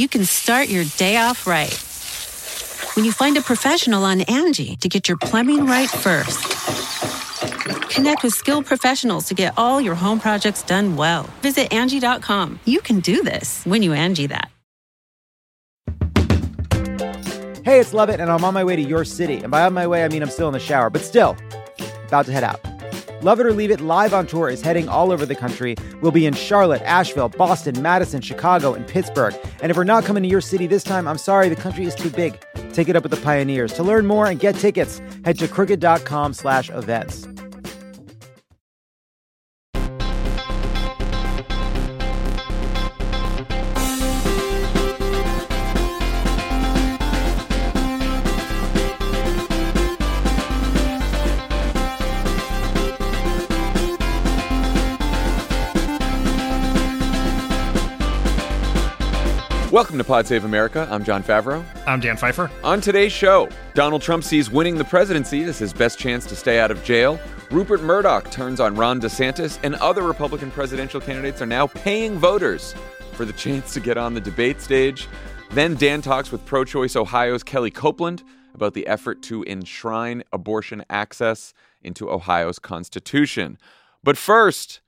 you can start your day off right. When you find a professional on Angie to get your plumbing right first. Connect with skilled professionals to get all your home projects done well. Visit Angie.com. You can do this when you Angie that. Hey, it's Lovett, and I'm on my way to your city. And by on my way, I mean I'm still in the shower, but still, about to head out. Love It or Leave It live on tour is heading all over the country. We'll be in Charlotte, Asheville, Boston, Madison, Chicago, and Pittsburgh. And if we're not coming to your city this time, I'm sorry, the country is too big. Take it up with the pioneers. To learn more and get tickets, head to crooked.com slash events. Welcome to Pod Save America. I'm John Favreau. I'm Dan Pfeiffer. On today's show, Donald Trump sees winning the presidency as his best chance to stay out of jail. Rupert Murdoch turns on Ron DeSantis, and other Republican presidential candidates are now paying voters for the chance to get on the debate stage. Then Dan talks with pro choice Ohio's Kellie Copeland about the effort to enshrine abortion access into Ohio's Constitution. But first,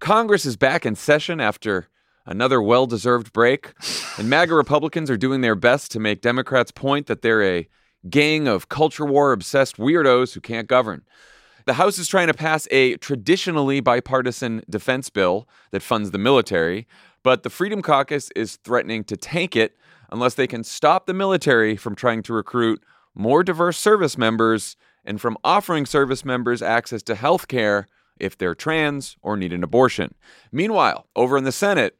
Congress is back in session after another well deserved break. And MAGA Republicans are doing their best to make Democrats point that they're a gang of culture war obsessed weirdos who can't govern. The House is trying to pass a traditionally bipartisan defense bill that funds the military, but the Freedom Caucus is threatening to tank it unless they can stop the military from trying to recruit more diverse service members and from offering service members access to health care if they're trans or need an abortion. Meanwhile, over in the Senate,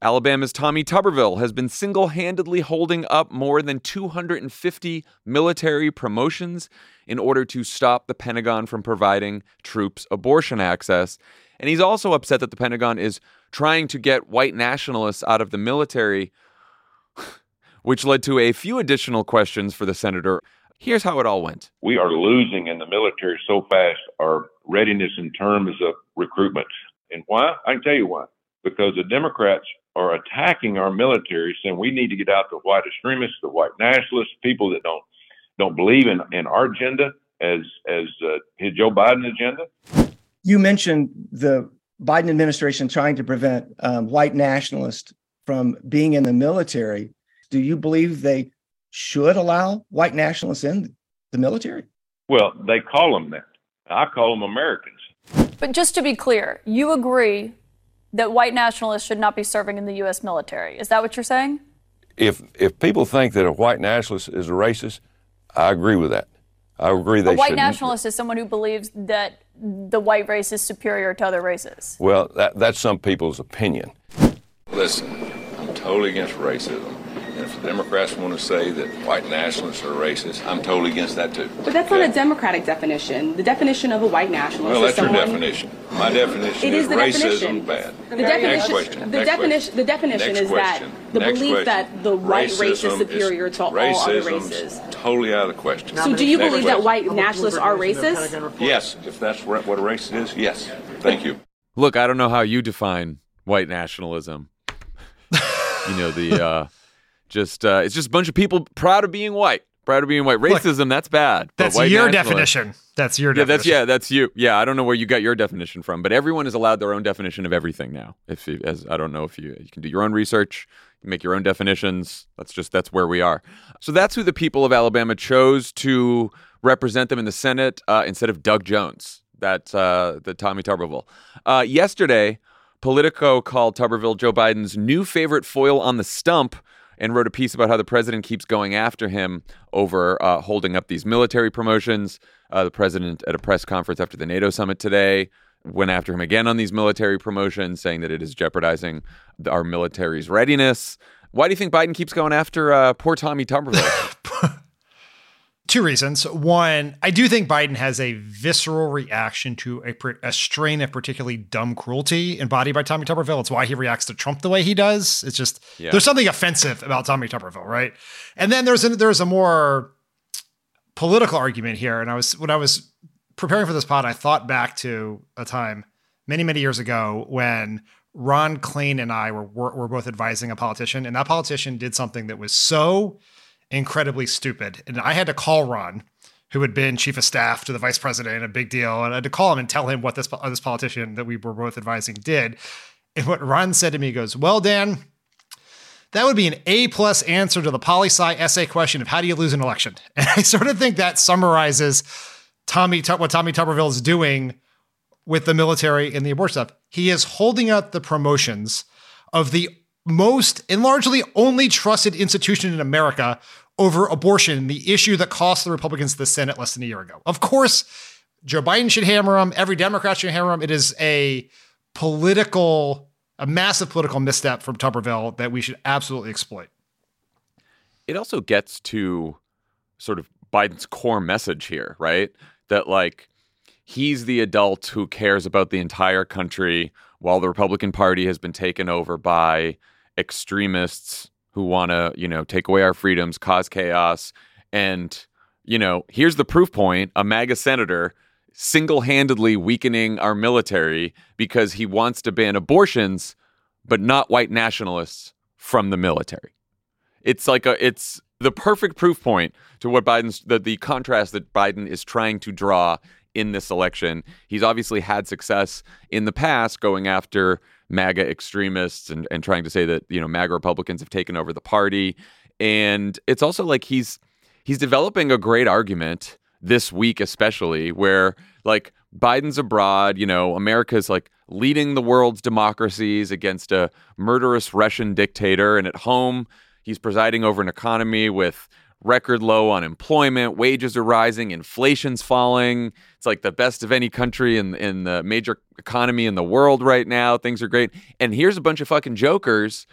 Alabama's Tommy Tuberville has been single handedly holding up more than 250 military promotions in order to stop the Pentagon from providing troops abortion access. And he's also upset that the Pentagon is trying to get white nationalists out of the military, which led to a few additional questions for the senator. Here's how it all went. We are losing in the military so fast our readiness in terms of recruitment. And why? I can tell you why. Because the Democrats are attacking our military, saying we need to get out the white extremists, the white nationalists, people that don't don't believe in, in our agenda as as uh, his Joe Biden agenda. You mentioned the Biden administration trying to prevent um, white nationalists from being in the military. Do you believe they should allow white nationalists in the military? Well, they call them that. I call them Americans. But just to be clear, you agree that white nationalists should not be serving in the U.S. military. Is that what you're saying? If if people think that a white nationalist is a racist, I agree with that. I agree they a white should. nationalist is someone who believes that the white race is superior to other races. Well, that, that's some people's opinion. Listen, I'm totally against racism. And if the Democrats want to say that white nationalists are racist, I'm totally against that too. But that's okay? not a Democratic definition. The definition of a white nationalist well, is that's someone... your definition. My definition it is, is the racism definition. bad. The definition, Next question. The definition. The definition is question. that the Next belief question. that the white Racism race is superior is, to all other races. Totally out of the question. So, do you Next believe that white nationalists are racist? Yes, if that's what a racist is, yes. Thank you. Look, I don't know how you define white nationalism. you know, the uh, just uh, it's just a bunch of people proud of being white. Proud of being white. Racism, Look, that's bad. That's your definition. That's your Yeah, definition. that's yeah, that's you. Yeah, I don't know where you got your definition from, but everyone is allowed their own definition of everything now. If you, as I don't know if you you can do your own research, make your own definitions. That's just that's where we are. So that's who the people of Alabama chose to represent them in the Senate uh, instead of Doug Jones. That uh, the Tommy Tuberville. Uh, yesterday, Politico called Tuberville Joe Biden's new favorite foil on the stump and wrote a piece about how the president keeps going after him over uh, holding up these military promotions. Uh, the president, at a press conference after the NATO summit today, went after him again on these military promotions, saying that it is jeopardizing our military's readiness. Why do you think Biden keeps going after uh, poor Tommy Tuberville? Two reasons. One, I do think Biden has a visceral reaction to a, a strain of particularly dumb cruelty embodied by Tommy Tuberville. It's why he reacts to Trump the way he does. It's just Yeah. there's something offensive about Tommy Tuberville, right? And then there's a, there's a more political argument here. And I was when I was preparing for this pod, I thought back to a time many many years ago when Ron Klain and I were, were were both advising a politician, and that politician did something that was so incredibly stupid. And I had to call Ron, who had been chief of staff to the vice president, a big deal, and I had to call him and tell him what this this politician that we were both advising did. And what Ron said to me goes, "Well, Dan." That would be an A plus answer to the poli sci essay question of how do you lose an election? And I sort of think that summarizes Tommy what Tommy Tuberville is doing with the military and the abortion stuff. He is holding up the promotions of the most and largely only trusted institution in America over abortion, the issue that cost the Republicans the Senate less than a year ago. Of course, Joe Biden should hammer him. Every Democrat should hammer him. It is a political, a massive political misstep from Tuberville that we should absolutely exploit. It also gets to sort of Biden's core message here, right? That like he's the adult who cares about the entire country while the Republican Party has been taken over by extremists who want to, you know, take away our freedoms, cause chaos. And, you know, here's the proof point a MAGA senator single handedly weakening our military because he wants to ban abortions, but not white nationalists from the military. It's like a, it's the perfect proof point to what Biden's, the, the contrast that Biden is trying to draw in this election. He's obviously had success in the past going after MAGA extremists and, and trying to say that, you know, MAGA Republicans have taken over the party. And it's also like he's he's developing a great argument this week, especially where like Biden's abroad, you know, America's like leading the world's democracies against a murderous Russian dictator. And at home, he's presiding over an economy with record low unemployment, wages are rising, inflation's falling. It's like the best of any country in in the major economy in the world right now. Things are great. And here's a bunch of fucking jokers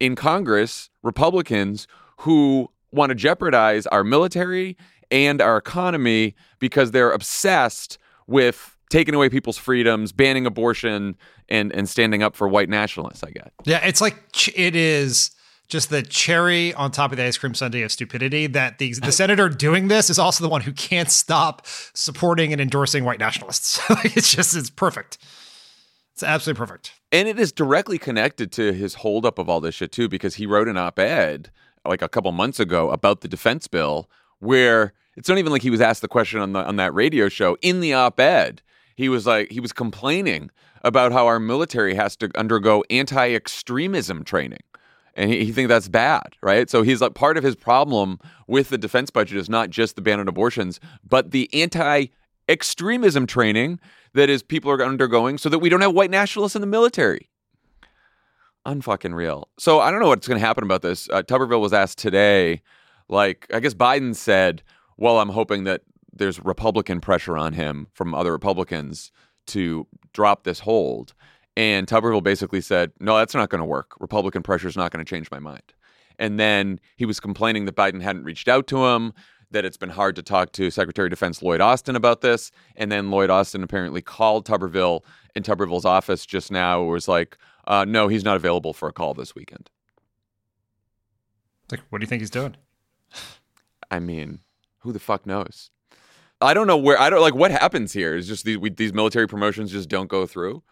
in Congress, Republicans who want to jeopardize our military and our economy because they're obsessed with taking away people's freedoms, banning abortion and and standing up for white nationalists, I guess. Yeah, it's like it is just the cherry on top of the ice cream sundae of stupidity that the, the senator doing this is also the one who can't stop supporting and endorsing white nationalists. it's just, it's perfect. It's absolutely perfect. And it is directly connected to his holdup of all this shit, too, because he wrote an op ed like a couple months ago about the defense bill where it's not even like he was asked the question on, the, on that radio show. In the op ed, he was like, he was complaining about how our military has to undergo anti extremism training and he, he thinks that's bad, right? So he's like part of his problem with the defense budget is not just the ban on abortions, but the anti-extremism training that is people are undergoing so that we don't have white nationalists in the military. Unfucking real. So I don't know what's going to happen about this. Uh, Tuberville was asked today, like I guess Biden said, "Well, I'm hoping that there's Republican pressure on him from other Republicans to drop this hold." And Tuberville basically said, no, that's not going to work. Republican pressure is not going to change my mind. And then he was complaining that Biden hadn't reached out to him, that it's been hard to talk to Secretary of Defense Lloyd Austin about this. And then Lloyd Austin apparently called Tuberville in Tuberville's office just now, was like, uh, no, he's not available for a call this weekend. Like, what do you think he's doing? I mean, who the fuck knows? I don't know where, I don't like what happens here. Is just these, we, these military promotions just don't go through.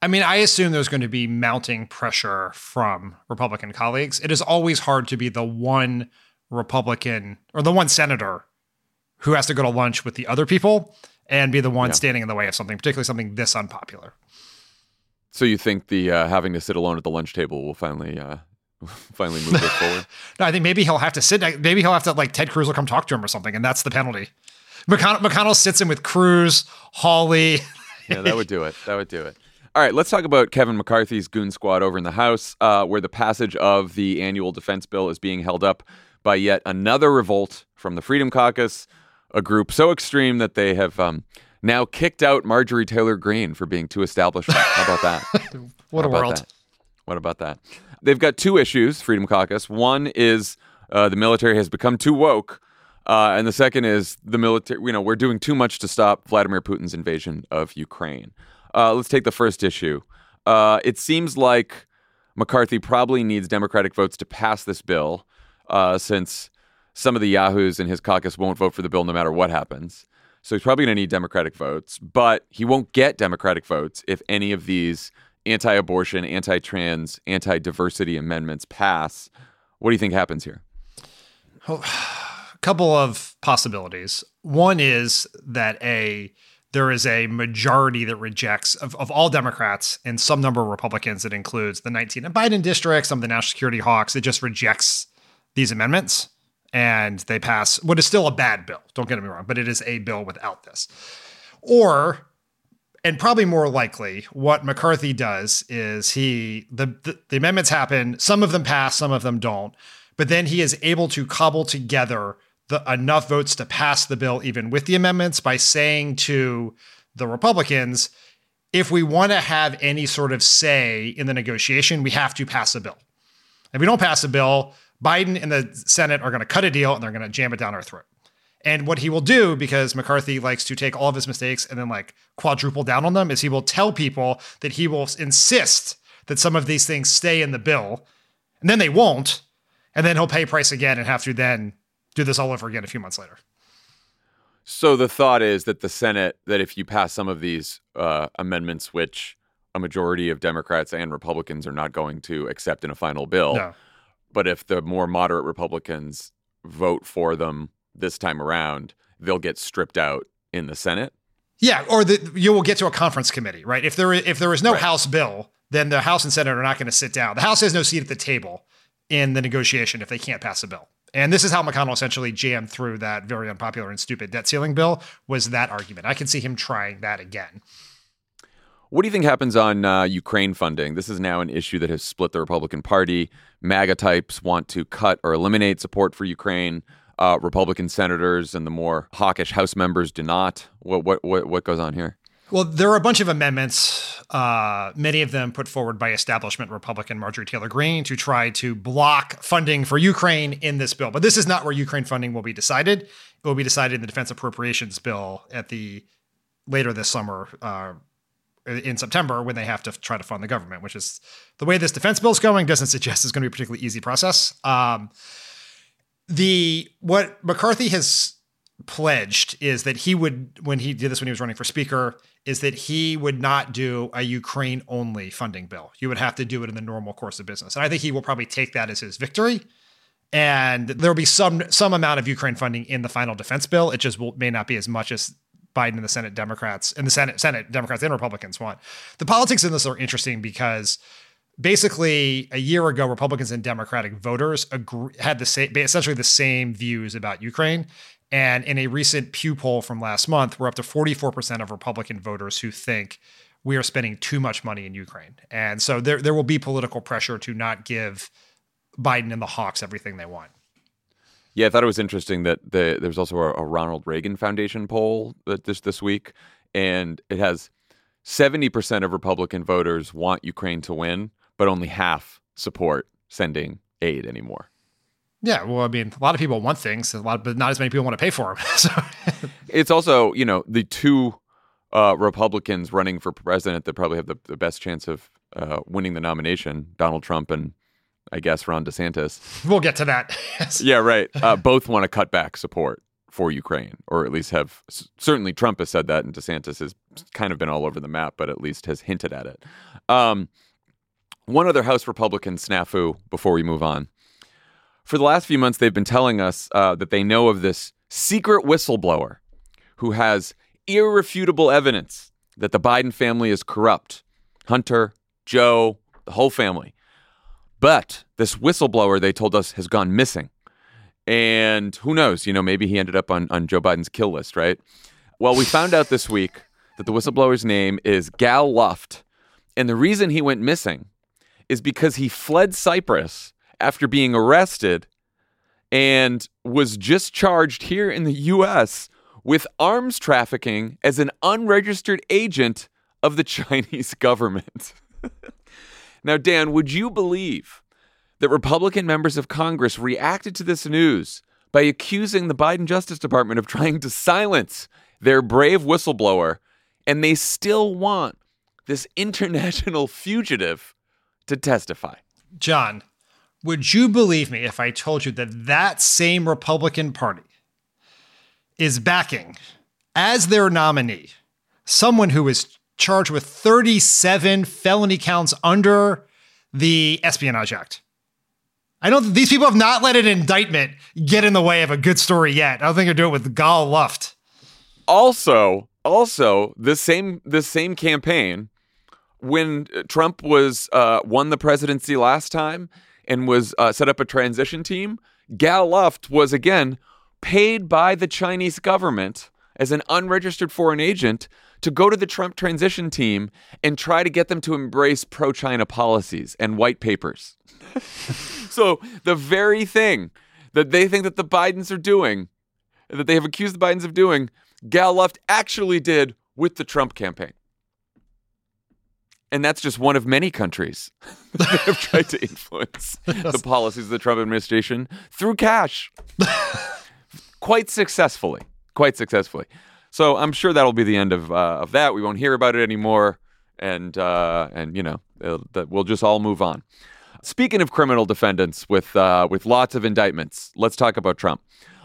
I mean, I assume there's going to be mounting pressure from Republican colleagues. It is always hard to be the one Republican or the one senator who has to go to lunch with the other people and be the one yeah. standing in the way of something, particularly something this unpopular. So you think the uh, having to sit alone at the lunch table will finally uh, finally move this forward? no, I think maybe he'll have to sit. Maybe he'll have to like Ted Cruz will come talk to him or something, and that's the penalty. McConnell, McConnell sits in with Cruz, Hawley. yeah, that would do it. That would do it. All right, let's talk about Kevin McCarthy's goon squad over in the House, uh, where the passage of the annual defense bill is being held up by yet another revolt from the Freedom Caucus, a group so extreme that they have um, now kicked out Marjorie Taylor Greene for being too established. How about that? what How a world. That? What about that? They've got two issues, Freedom Caucus. One is uh, the military has become too woke. Uh, and the second is the military, you know, we're doing too much to stop Vladimir Putin's invasion of Ukraine. Uh, let's take the first issue. Uh, it seems like McCarthy probably needs Democratic votes to pass this bill, uh, since some of the yahoos in his caucus won't vote for the bill no matter what happens. So he's probably going to need Democratic votes, but he won't get Democratic votes if any of these anti abortion, anti trans, anti diversity amendments pass, what do you think happens here? A couple of possibilities. One is that a there is a majority that rejects of, of all Democrats and some number of Republicans that includes the 19 and Biden districts, some of the national security hawks, it just rejects these amendments and they pass what is still a bad bill. Don't get me wrong, but it is a bill without this. Or and probably more likely, what McCarthy does is he the, the, the amendments happen. Some of them pass, some of them don't. But then he is able to cobble together the enough votes to pass the bill, even with the amendments, by saying to the Republicans, if we want to have any sort of say in the negotiation, we have to pass a bill. If we don't pass a bill, Biden and the Senate are going to cut a deal and they're going to jam it down our throat. And what he will do, because McCarthy likes to take all of his mistakes and then like quadruple down on them, is he will tell people that he will insist that some of these things stay in the bill, and then they won't. And then he'll pay price again and have to then do this all over again a few months later. So the thought is that the Senate, that if you pass some of these uh, amendments, which a majority of Democrats and Republicans are not going to accept in a final bill, No. but if the more moderate Republicans vote for them this time around, they'll get stripped out in the Senate. Yeah, or the, you will get to a conference committee, right? If there if there is no Right. House bill, then the House and Senate are not going to sit down. The House has no seat at the table in the negotiation if they can't pass a bill. And this is how McConnell essentially jammed through that very unpopular and stupid debt ceiling bill was that argument. I can see him trying that again. What do you think happens on uh, Ukraine funding? This is now an issue that has split the Republican Party. MAGA types want to cut or eliminate support for Ukraine. Uh, Republican senators and the more hawkish House members do not. What what what, what goes on here? Well, there are a bunch of amendments, uh, many of them put forward by establishment Republican Marjorie Taylor Greene to try to block funding for Ukraine in this bill. But this is not where Ukraine funding will be decided. It will be decided in the defense appropriations bill at the later this summer, uh, in September, when they have to try to fund the government. Which is the way this defense bill is going doesn't suggest it's going to be a particularly easy process. Um, the what McCarthy has pledged is that he would when he did this when he was running for speaker is that he would not do a Ukraine only funding bill. You would have to do it in the normal course of business. And I think he will probably take that as his victory. And there will be some some amount of Ukraine funding in the final defense bill. It just will, may not be as much as Biden and the Senate Democrats and the Senate Senate Democrats and Republicans want. The politics in this are interesting because basically a year ago republicans and democratic voters agree, had the same essentially the same views about ukraine and in a recent pew poll from last month we're up to 44% of republican voters who think we are spending too much money in ukraine and so there, there will be political pressure to not give biden and the hawks everything they want Yeah, I thought it was interesting that the, there's also a, a Ronald Reagan Foundation poll that this this week, and it has 70% of Republican voters want Ukraine to win, but only half support sending aid anymore. Yeah well i mean a lot of people want things a lot but not as many people want to pay for them so It's also, you know, the two uh, Republicans running for president that probably have the, the best chance of uh, winning the nomination, Donald Trump and I guess Ron DeSantis. we'll get to that Yeah, right. Uh, both want to cut back support for Ukraine, or at least have. Certainly, Trump has said that, and DeSantis has kind of been all over the map, but at least has hinted at it. Um, one other House Republican snafu before we move on. For the last few months, they've been telling us uh, that they know of this secret whistleblower who has irrefutable evidence that the Biden family is corrupt. Hunter, Joe, the whole family. But this whistleblower, they told us, has gone missing. And who knows? You know, maybe he ended up on, on Joe Biden's kill list, right? Well, we found out this week that the whistleblower's name is Gal Luft. And the reason he went missing is because he fled Cyprus after being arrested and was just charged here in the US with arms trafficking as an unregistered agent of the Chinese government. now, Dan, would you believe that Republican members of Congress reacted to this news by accusing the Biden Justice Department of trying to silence their brave whistleblower, and they still want this international fugitive to testify? John, would you believe me if I told you that that same Republican Party is backing as their nominee someone who is charged with 37 felony counts under the Espionage Act. I don't. These people have not let an indictment get in the way of a good story yet. I don't think they're doing it with Gal Luft. Also, also the same the same campaign when Trump was uh, won the presidency last time and was uh, set up a transition team. Gal Luft was again paid by the Chinese government as an unregistered foreign agent to go to the Trump transition team and try to get them to embrace pro China policies and white papers. so, the very thing that they think that the Bidens are doing, that they have accused the Bidens of doing, Gal Luft actually did with the Trump campaign. And that's just one of many countries that have tried to influence the policies of the Trump administration through cash. Quite successfully. Quite successfully. So I'm sure that'll be the end of uh, of that. We won't hear about it anymore, and uh, and you know that we'll just all move on. Speaking of criminal defendants with uh, with lots of indictments, let's talk about Trump.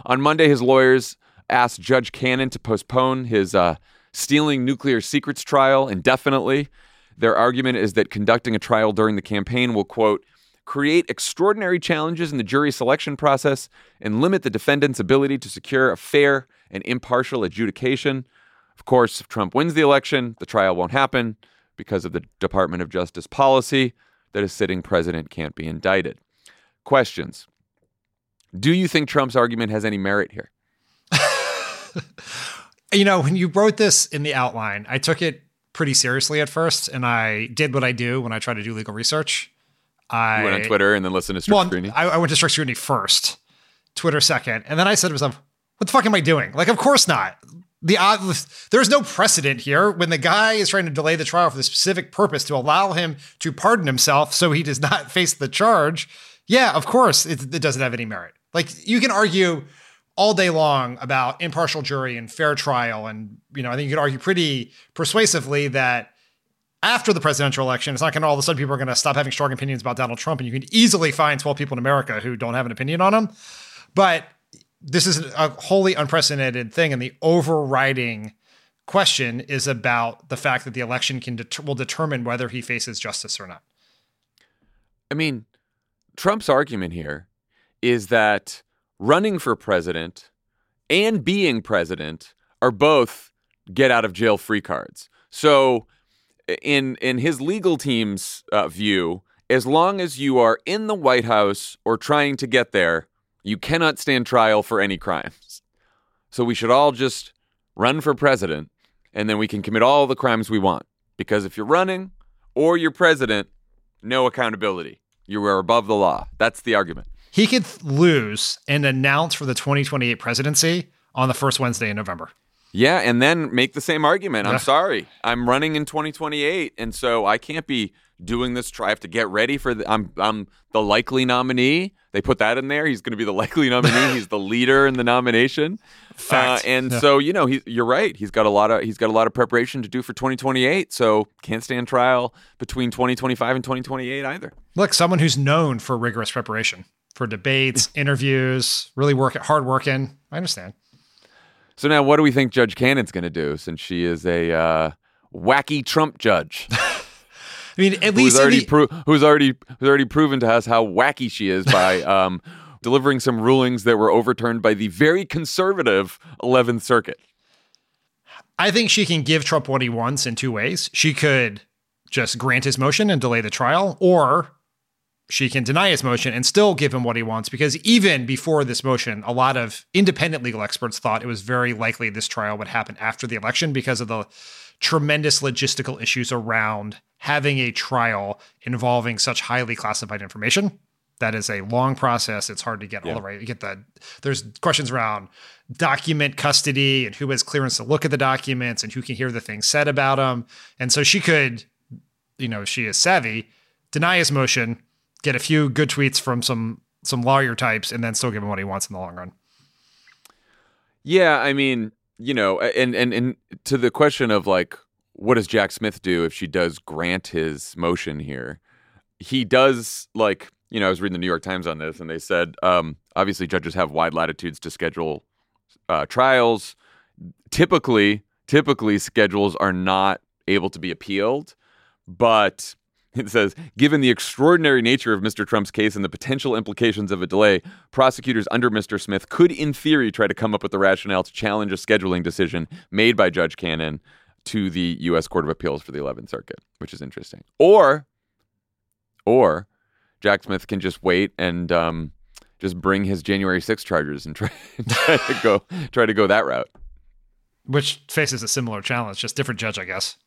On Monday, his lawyers asked Judge Cannon to postpone his uh, stealing nuclear secrets trial indefinitely. Their argument is that conducting a trial during the campaign will quote create extraordinary challenges in the jury selection process and limit the defendant's ability to secure a fair and impartial adjudication. Of course, if Trump wins the election, the trial won't happen because of the Department of Justice policy that a sitting president can't be indicted. Questions Do you think Trump's argument has any merit here? you know, when you wrote this in the outline, I took it pretty seriously at first, and I did what I do when I try to do legal research. I you went on Twitter and then listened to strict well, scrutiny. I, I went to strict scrutiny first, Twitter second, and then I said to myself, "What the fuck am I doing? Like, of course not. The uh, there's no precedent here when the guy is trying to delay the trial for the specific purpose to allow him to pardon himself so he does not face the charge. Yeah, of course, it, it doesn't have any merit. Like, you can argue." All day long about impartial jury and fair trial. And, you know, I think you could argue pretty persuasively that after the presidential election, it's not going to all of a sudden people are going to stop having strong opinions about Donald Trump. And you can easily find 12 people in America who don't have an opinion on him. But this is a wholly unprecedented thing. And the overriding question is about the fact that the election can det- will determine whether he faces justice or not. I mean, Trump's argument here is that running for president and being president are both get out of jail free cards. So, in in his legal team's uh, view, as long as you are in the White House or trying to get there, you cannot stand trial for any crimes. So we should all just run for president, and then we can commit all the crimes we want. Because if you're running or you're president, no accountability. You are above the law. That's the argument he could lose and announce for the 2028 presidency on the first Wednesday in November. Yeah, and then make the same argument. I'm sorry, I'm running in 2028, and so I can't be doing this. Try I have to get ready for the. I'm I'm the likely nominee. They put that in there. He's going to be the likely nominee. He's the leader in the nomination. Fact. Uh, and Yeah. so you know, he, you're right. He's got a lot of he's got a lot of preparation to do for 2028. So can't stand trial between 2025 and 2028 either. Look, someone who's known for rigorous preparation for debates, interviews, really work hard working. I understand. So now, what do we think Judge Cannon's going to do since she is a uh, wacky Trump judge? I mean, at who's least in already the- pro- who's already who's already proven to us how wacky she is by um, delivering some rulings that were overturned by the very conservative 11th Circuit. I think she can give Trump what he wants in two ways. She could just grant his motion and delay the trial, or she can deny his motion and still give him what he wants. Because even before this motion, a lot of independent legal experts thought it was very likely this trial would happen after the election because of the tremendous logistical issues around having a trial involving such highly classified information. That is a long process. It's hard to get all the right. You get the there's questions around document custody and who has clearance to look at the documents and who can hear the things said about them. And so she could, you know, she is savvy, deny his motion, get a few good tweets from some some lawyer types, and then still give him what he wants in the long run. Yeah, I mean, you know, and and and to the question of like, what does Jack Smith do if she does grant his motion here? He does like, you know, I was reading the New York Times on this, and they said um, obviously judges have wide latitudes to schedule uh, trials. Typically, typically schedules are not able to be appealed, but it says, given the extraordinary nature of Mr. Trump's case and the potential implications of a delay, prosecutors under Mr. Smith could, in theory, try to come up with the rationale to challenge a scheduling decision made by Judge Cannon to the U.S. Court of Appeals for the 11th Circuit, which is interesting. Or, or Jack Smith can just wait and um, just bring his January 6 charges and try, try to go try to go that route. Which faces a similar challenge, just different judge, I guess.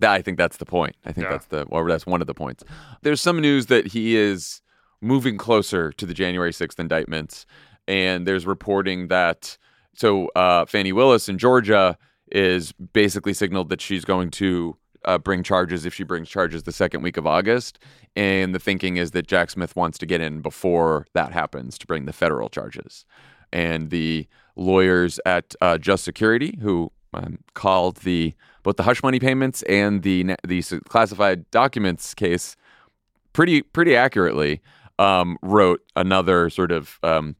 That, I think that's the point. I think Yeah. that's the or that's one of the points. There's some news that he is moving closer to the January 6th indictments, and there's reporting that so uh, Fani Willis in Georgia is basically signaled that she's going to uh, bring charges if she brings charges the second week of August, and the thinking is that Jack Smith wants to get in before that happens to bring the federal charges, and the lawyers at uh, Just Security who um, called the both the hush money payments and the the classified documents case pretty pretty accurately um, wrote another sort of um,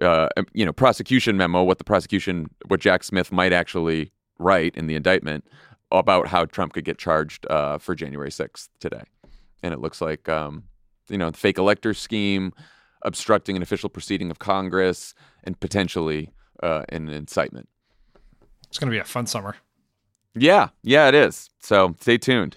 uh, you know prosecution memo what the prosecution what Jack Smith might actually write in the indictment about how Trump could get charged uh, for January 6th today and it looks like um, you know the fake elector scheme obstructing an official proceeding of Congress and potentially uh, an incitement It's going to be a fun summer. Yeah, yeah, it is. So stay tuned.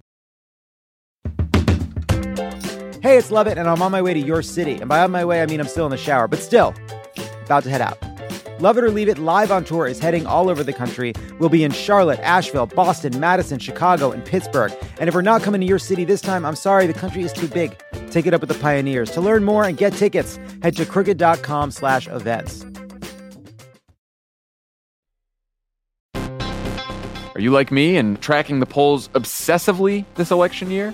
Hey, it's Lovett, and I'm on my way to your city. And by on my way, I mean I'm still in the shower, but still, about to head out. Love It or Leave It live on tour is heading all over the country. We'll be in Charlotte, Asheville, Boston, Madison, Chicago, and Pittsburgh. And if we're not coming to your city this time, I'm sorry, the country is too big. Take it up with the pioneers. To learn more and get tickets, head to crooked.com slash events. Are you like me and tracking the polls obsessively this election year?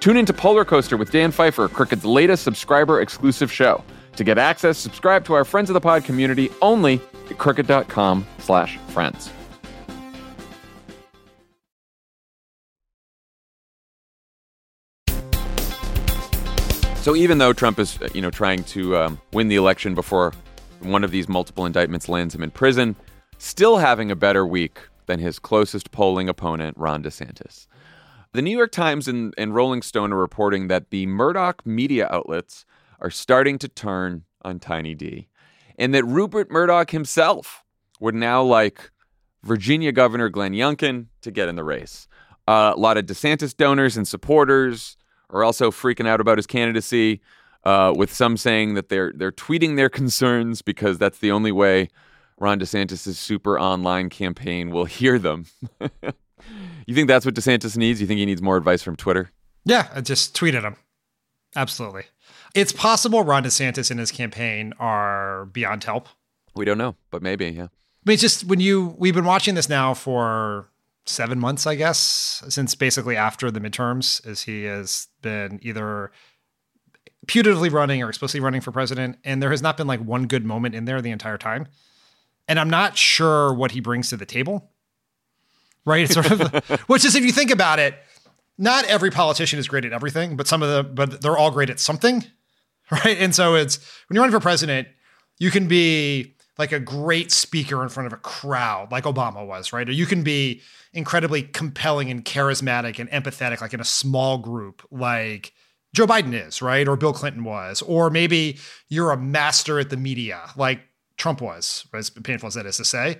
Tune into Polar Coaster with Dan Pfeiffer, Crooked's latest subscriber exclusive show. To get access, subscribe to our Friends of the Pod community only at crooked.com slash friends. So even though Trump is, you know, trying to um, win the election before one of these multiple indictments lands him in prison, still having a better week than his closest polling opponent, Ron DeSantis. The New York Times and, and Rolling Stone are reporting that the Murdoch media outlets are starting to turn on Tiny D, and that Rupert Murdoch himself would now like Virginia Governor Glenn Youngkin to get in the race. Uh, a lot of DeSantis donors and supporters are also freaking out about his candidacy, uh, with some saying that they're they're tweeting their concerns because that's the only way Ron DeSantis' super online campaign will hear them. you think that's what DeSantis needs? You think he needs more advice from Twitter? Yeah, I just tweeted him. Absolutely. It's possible Ron DeSantis and his campaign are beyond help. We don't know, but maybe, yeah. I mean, it's just when you we've been watching this now for seven months, I guess, since basically after the midterms, as he has been either putatively running or explicitly running for president, and there has not been like one good moment in there the entire time. And I'm not sure what he brings to the table. Right? It's sort of which is if you think about it, not every politician is great at everything, but some of the but they're all great at something. Right. And so it's when you're running for president, you can be like a great speaker in front of a crowd, like Obama was, right? Or you can be incredibly compelling and charismatic and empathetic, like in a small group, like Joe Biden is, right? Or Bill Clinton was. Or maybe you're a master at the media, like Trump was, as painful as that is to say.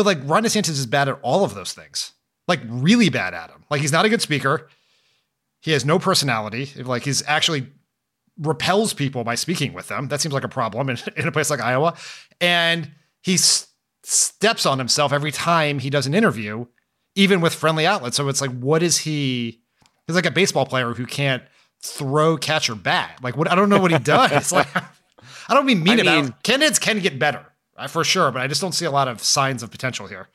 But like Ron DeSantis is bad at all of those things, like really bad at them. Like he's not a good speaker. He has no personality. Like he's actually repels people by speaking with them. That seems like a problem in, in a place like Iowa. And he s- steps on himself every time he does an interview, even with friendly outlets. So it's like, what is he? He's like a baseball player who can't throw, catch, or bat. Like what? I don't know what he does. like I don't mean mean I about mean- Candidates can get better uh, for sure, but I just don't see a lot of signs of potential here.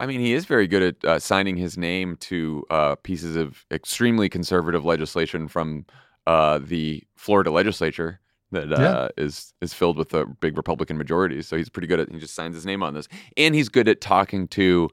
I mean, he is very good at uh, signing his name to uh, pieces of extremely conservative legislation from uh, the Florida legislature that uh, is is filled with a big Republican majority. So he's pretty good at. He just signs his name on this, and he's good at talking to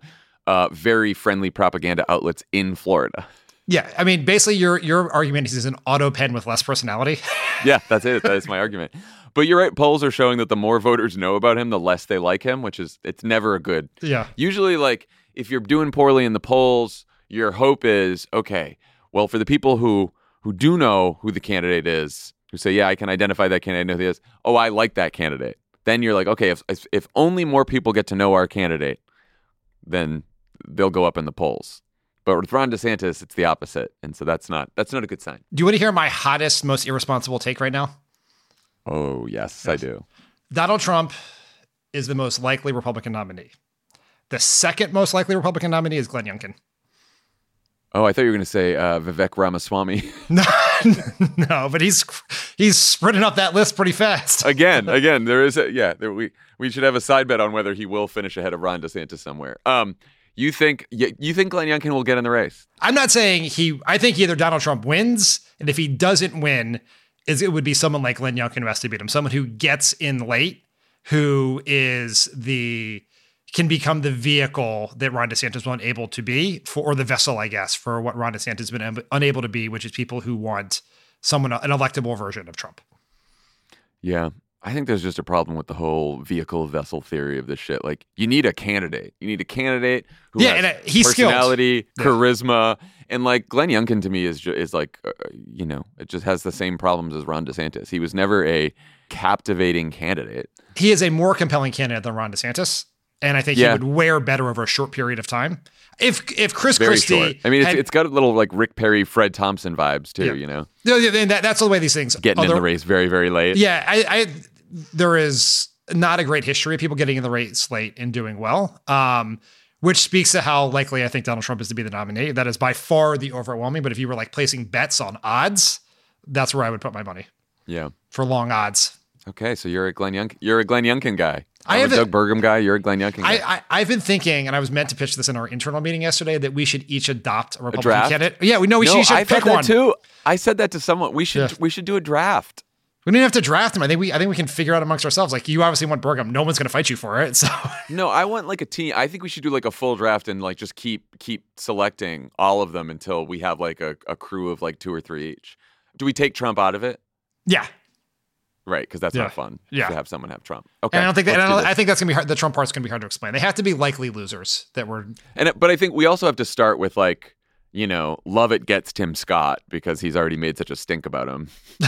uh, very friendly propaganda outlets in Florida. Yeah, I mean, basically, your your argument is he's an auto pen with less personality. yeah, that's it. That's my argument. But you're right. Polls are showing that the more voters know about him, the less they like him, which is it's never a good. Yeah. Usually, like if you're doing poorly in the polls, your hope is okay. Well, for the people who who do know who the candidate is, who say, "Yeah, I can identify that candidate. I know who he is." Oh, I like that candidate. Then you're like, okay, if if, if only more people get to know our candidate, then they'll go up in the polls. But with Ron DeSantis, it's the opposite, and so that's not that's not a good sign. Do you want to hear my hottest, most irresponsible take right now? Oh yes, I do. Donald Trump is the most likely Republican nominee. The second most likely Republican nominee is Glenn Youngkin. Oh, I thought you were going to say uh, Vivek Ramaswamy. No, no, but he's he's sprinting up that list pretty fast. again, again, there is a yeah. There, we we should have a side bet on whether he will finish ahead of Ron DeSantis somewhere. Um, you think you think Glenn Youngkin will get in the race? I'm not saying he. I think either Donald Trump wins, and if he doesn't win, is it would be someone like Glenn Young has to him, someone who gets in late, who is the can become the vehicle that Ron DeSantis was unable to be for, or the vessel, I guess, for what Ron DeSantis has been un- unable to be, which is people who want someone an electable version of Trump. Yeah, I think there's just a problem with the whole vehicle vessel theory of this shit. Like, you need a candidate. You need a candidate who Yeah, has and, uh, he's skilled. personality, Yeah. charisma, and like Glenn Youngkin to me is ju- is like, uh, you know, it just has the same problems as Ron DeSantis. He was never a captivating candidate. He is a more compelling candidate than Ron DeSantis, and I think Yeah. he would wear better over a short period of time. If if Chris Very Christie, short. I mean, it's, had- it's got a little like Rick Perry, Fred Thompson vibes too. Yeah. You know, No, yeah, that, that's the way these things are. getting in the race very very late. Yeah, I, I there is not a great history of people getting in the race late and doing well. Um, which speaks to how likely I think Donald Trump is to be the nominee. That is by far the overwhelming. But if you were like placing bets on odds, that's where I would put my money yeah. for long odds. Okay, so you're a Glenn Young, you're a Glenn Youngkin guy. I I'm have a a- Doug Burgum guy. You're a Glenn Youngkin guy. I, I I've been thinking, and I was meant to pitch this in our internal meeting yesterday, that we should each adopt a Republican draft? candidate. Yeah, we know we no, should, should I pick one. too. I said that to someone. We should Yeah. we should do a draft. We don't even have to draft him. I think we I think we can figure out amongst ourselves. Like you obviously want Burgum. No one's going to fight you for it. So No, I want like a team. I think we should do like a full draft and like just keep keep selecting all of them until we have like a, a crew of like two or three each. Do we take Trump out of it? yeah, Right, because that's Yeah. not fun. Yeah. to have someone have Trump. Okay, and I don't think that. Do I, don't- I think that's gonna be hard. The Trump part's gonna be hard to explain. They have to be likely losers that were. And but I think we also have to start with like you know, Lovett gets Tim Scott because he's already made such a stink about him,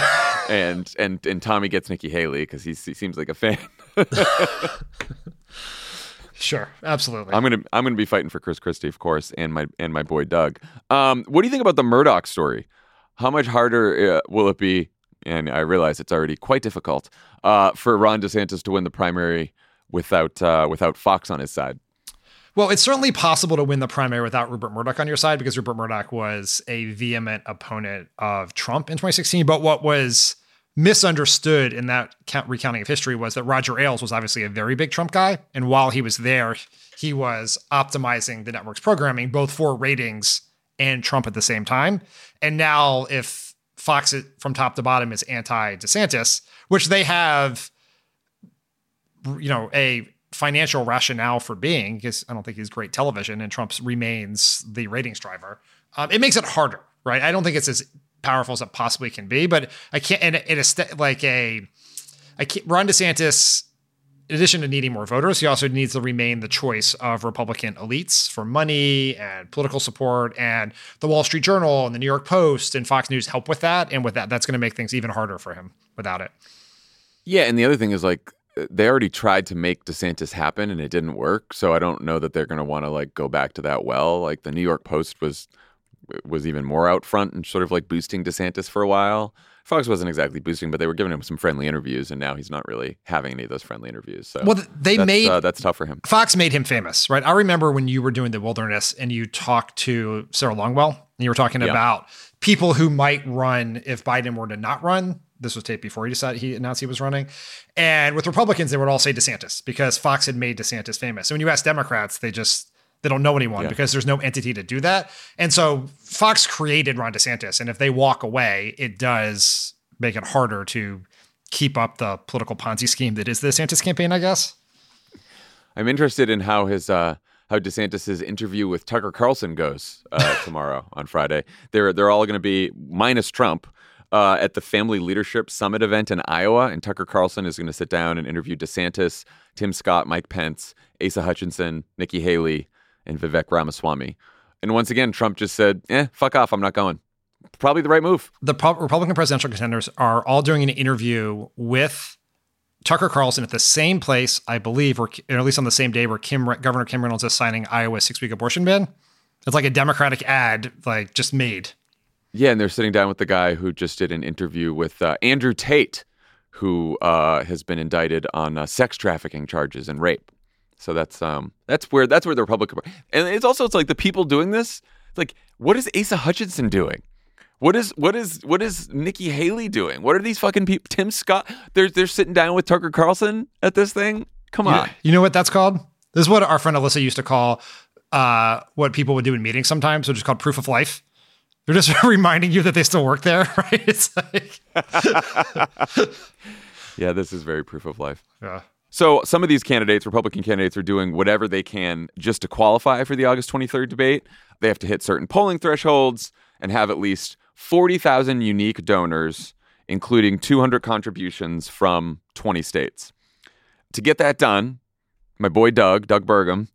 and and and Tommy gets Nikki Haley because he seems like a fan. Sure, absolutely. I'm gonna I'm gonna be fighting for Chris Christie, of course, and my and my boy Doug. Um, what do you think about the Murdoch story? How much harder uh, will it be? And I realize it's already quite difficult uh, for Ron DeSantis to win the primary without uh, without Fox on his side. Well, it's certainly possible to win the primary without Rupert Murdoch on your side because Rupert Murdoch was a vehement opponent of Trump in 2016. But what was misunderstood in that count- recounting of history was that Roger Ailes was obviously a very big Trump guy. And while he was there, he was optimizing the network's programming both for ratings and Trump at the same time. And now, if Fox from top to bottom is anti DeSantis, which they have you know, a financial rationale for being, because I don't think he's great television and Trump's remains the ratings driver. Um, it makes it harder, right? I don't think it's as powerful as it possibly can be, but I can't, and it is like a, I can't, Ron DeSantis in addition to needing more voters, he also needs to remain the choice of Republican elites for money and political support. And the Wall Street Journal and the New York Post and Fox News help with that. And with that, that's going to make things even harder for him without it. Yeah, and the other thing is like they already tried to make DeSantis happen and it didn't work. So I don't know that they're going to want to like go back to that well. Like the New York Post was was even more out front and sort of like boosting DeSantis for a while. Fox wasn't exactly boosting, but they were giving him some friendly interviews, and now he's not really having any of those friendly interviews. So, well, they that's, made uh, that's tough for him. Fox made him famous, right? I remember when you were doing the Wilderness and you talked to Sarah Longwell, and you were talking Yeah. about people who might run if Biden were to not run. This was taped before he decided he announced he was running. And with Republicans, they would all say DeSantis because Fox had made DeSantis famous. So when you ask Democrats, they just they don't know anyone Yeah. because there's no entity to do that. And so Fox created Ron DeSantis. And if they walk away, it does make it harder to keep up the political Ponzi scheme that is the DeSantis campaign, I guess. I'm interested in how his uh, how DeSantis's interview with Tucker Carlson goes uh, tomorrow on Friday. They're they're all going to be minus Trump uh, at the Family Leadership Summit event in Iowa, and Tucker Carlson is going to sit down and interview DeSantis, Tim Scott, Mike Pence, Asa Hutchinson, Nikki Haley, and Vivek Ramaswamy. And once again, Trump just said, "Eh, fuck off, I'm not going." Probably the right move. the Pu- Republican presidential contenders are all doing an interview with Tucker Carlson at the same place, I believe, or, at least on the same day where Kim Governor Kim Reynolds is signing Iowa's six-week abortion ban. It's like a Democratic ad, like just made. Yeah, and they're sitting down with the guy who just did an interview with uh, Andrew Tate, who uh, has been indicted on uh, sex trafficking charges and rape. So that's um that's where that's where the Republican and it's also it's like the people doing this. It's like what is Asa Hutchinson doing? What is what is what is Nikki Haley doing? What are these fucking people? Tim Scott? They're they're sitting down with Tucker Carlson at this thing. Come You- on. You know what that's called? This is what our friend Alyssa used to call uh, what people would do in meetings sometimes, which is called proof of life. They're just reminding you that they still work there, right? It's like, Yeah, this is very proof of life. yeah. So some of these candidates, Republican candidates, are doing whatever they can just to qualify for the August 23rd debate. They have to hit certain polling thresholds and have at least 40,000 unique donors, including 200 contributions from 20 states. To get that done, my boy Doug, Doug Burgum,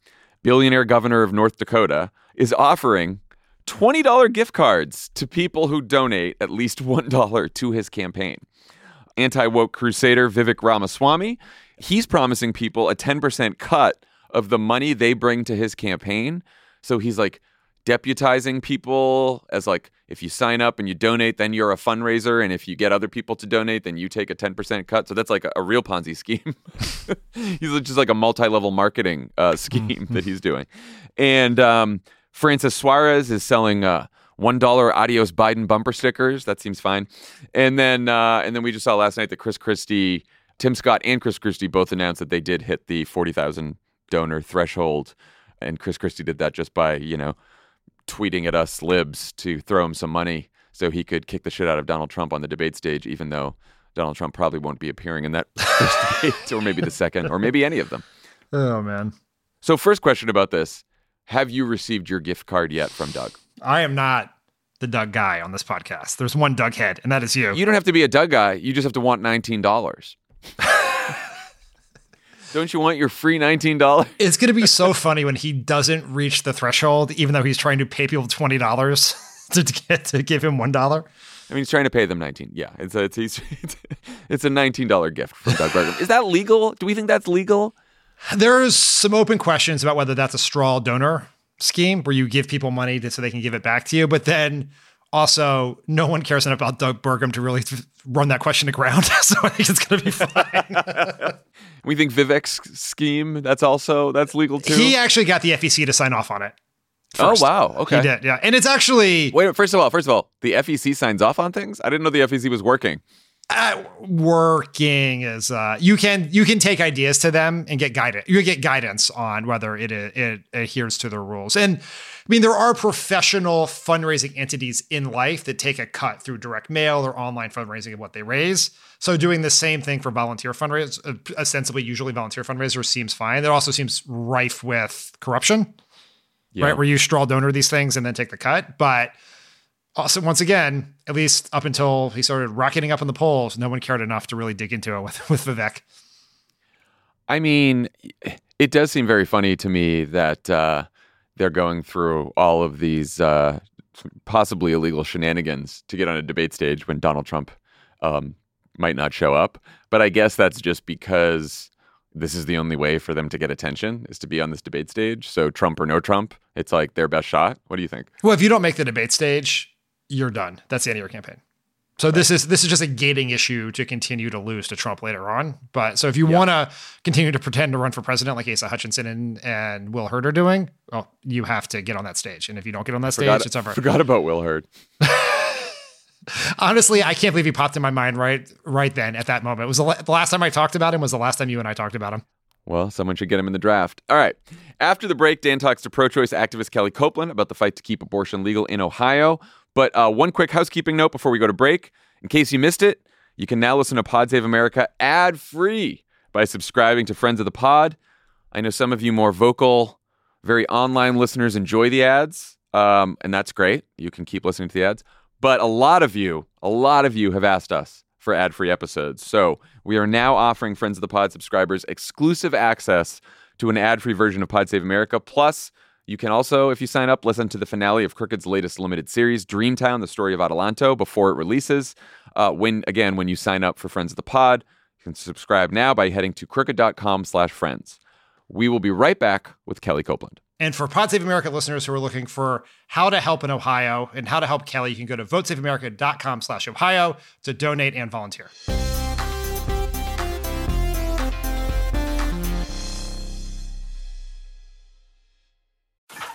billionaire governor of North Dakota, is offering $20 gift cards to people who donate at least $1 to his campaign anti woke crusader Vivek Ramaswamy. He's promising people a 10% cut of the money they bring to his campaign. So he's like deputizing people as like if you sign up and you donate then you're a fundraiser and if you get other people to donate then you take a 10% cut so that's like a, a real ponzi scheme he's just like a multi-level marketing uh, scheme that he's doing and um, francis suarez is selling uh, one dollar adios biden bumper stickers. That seems fine. And then uh, and then we just saw last night that chris christie tim scott and chris christie both announced that they did hit the 40000 donor threshold. And chris christie did that just by you know tweeting at us libs to throw him some money so he could kick the shit out of Donald Trump on the debate stage, even though Donald Trump probably won't be appearing in that first debate, or maybe the second, or maybe any of them. Oh man, So, first question about this Have you received your gift card yet from Doug? I am not the Doug guy on this podcast. There's one Doug head, and that is you. You don't have to be a Doug guy, you just have to want $19. don't you want your free $19? It's going to be so funny when he doesn't reach the threshold, even though he's trying to pay people twenty dollars to get to give him one dollar. I mean, he's trying to pay them 19. Yeah, it's a, it's, he's, it's a $19 gift from Doug Burgum. Is that legal? Do we think that's legal? There's some open questions about whether that's a straw donor scheme where you give people money to, so they can give it back to you, but then also no one cares enough about Doug Burgum to really run that question to ground. so I think it's going to be fine. We think Vivek's scheme, that's also, that's legal too? he actually got the FEC to sign off on it. Oh wow! Okay, He did, yeah. And it's actually Wait, first of all, first of all, the FEC signs off on things. I didn't know the FEC was working. Uh, working is uh, you can you can take ideas to them and get guidance. You get guidance on whether it it adheres to the rules. And I mean, there are professional fundraising entities in life that take a cut through direct mail or online fundraising of what they raise. So doing the same thing for volunteer fundraisers, uh, ostensibly usually volunteer fundraisers, seems fine. It also seems rife with corruption, Yeah. right? Where you straw donor these things and then take the cut, but also once again, at least up until he started rocketing up in the polls, no one cared enough to really dig into it with with Vivek. I mean, it does seem very funny to me that uh, they're going through all of these uh, possibly illegal shenanigans to get on a debate stage when Donald Trump um, might not show up. But I guess that's just because this is the only way for them to get attention is to be on this debate stage. So Trump or no Trump, it's like their best shot. What do you think? Well, if you don't make the debate stage, you're done. That's the end of your campaign. So right. this is this is just a gating issue to continue to lose to Trump later on. But so if you yeah. want to continue to pretend to run for president like Asa Hutchinson and, and Will Hurd are doing, well, you have to get on that stage. And if you don't get on that stage, it's over. Forgot about Will Hurd. Honestly, I can't believe he popped in my mind right right then at that moment. It was the, the last time I talked about him was the last time you and I talked about him. Well, someone should get him in the draft. All right. After the break, Dan talks to pro choice activist Kellie Copeland about the fight to keep abortion legal in Ohio. But uh, one quick housekeeping note before we go to break. In case you missed it, you can now listen to Pod Save America ad free by subscribing to Friends of the Pod. I know some of you more vocal, very online listeners enjoy the ads, um, and that's great. You can keep listening to the ads. But a lot of you, a lot of you have asked us for ad free episodes. So we are now offering Friends of the Pod subscribers exclusive access to an ad free version of Pod Save America. Plus, you can also, if you sign up, listen to the finale of Crooked's latest limited series, Dreamtown, the story of Adelanto, before it releases. Uh, when again, when you sign up for Friends of the Pod, you can subscribe now by heading to crooked.com slash friends. We will be right back with Kellie Copeland. And for Pod Save America listeners who are looking for how to help in Ohio and how to help Kellie, you can go to votesaveamerica.com slash Ohio to donate and volunteer.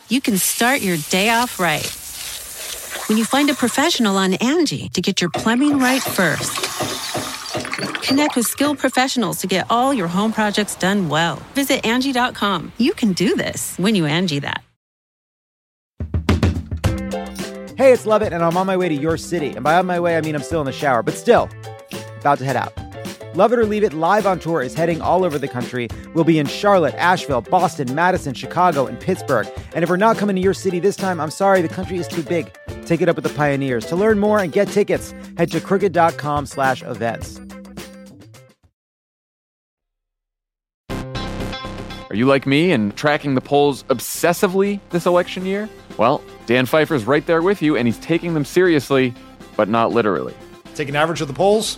You can start your day off right. When you find a professional on Angie to get your plumbing right first. Connect with skilled professionals to get all your home projects done well. Visit Angie.com. You can do this when you Angie that. Hey, it's Lovett, and I'm on my way to your city. And by on my way, I mean I'm still in the shower, but still, about to head out. Love It or Leave It live on tour is heading all over the country. We'll be in Charlotte, Asheville, Boston, Madison, Chicago, and Pittsburgh. And if we're not coming to your city this time, I'm sorry, the country is too big. Take it up with the pioneers. To learn more and get tickets, head to crooked.com slash events. Are you like me and tracking the polls obsessively this election year? Well, Dan Pfeiffer's right there with you, and he's taking them seriously, but not literally. Take an average of the polls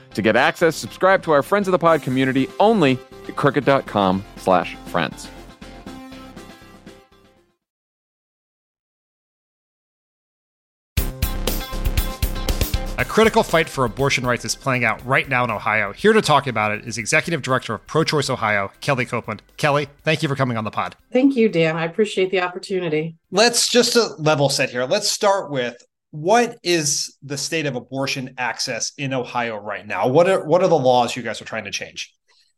To get access, subscribe to our Friends of the Pod community only at crooked.com slash friends. A critical fight for abortion rights is playing out right now in Ohio. Here to talk about it is Executive Director of Pro Choice Ohio, Kellie Copeland. Kellie, thank you for coming on the pod. Thank you, Dan. I appreciate the opportunity. Let's just a level set here. Let's start with what is the state of abortion access in Ohio right now? What are what are the laws you guys are trying to change?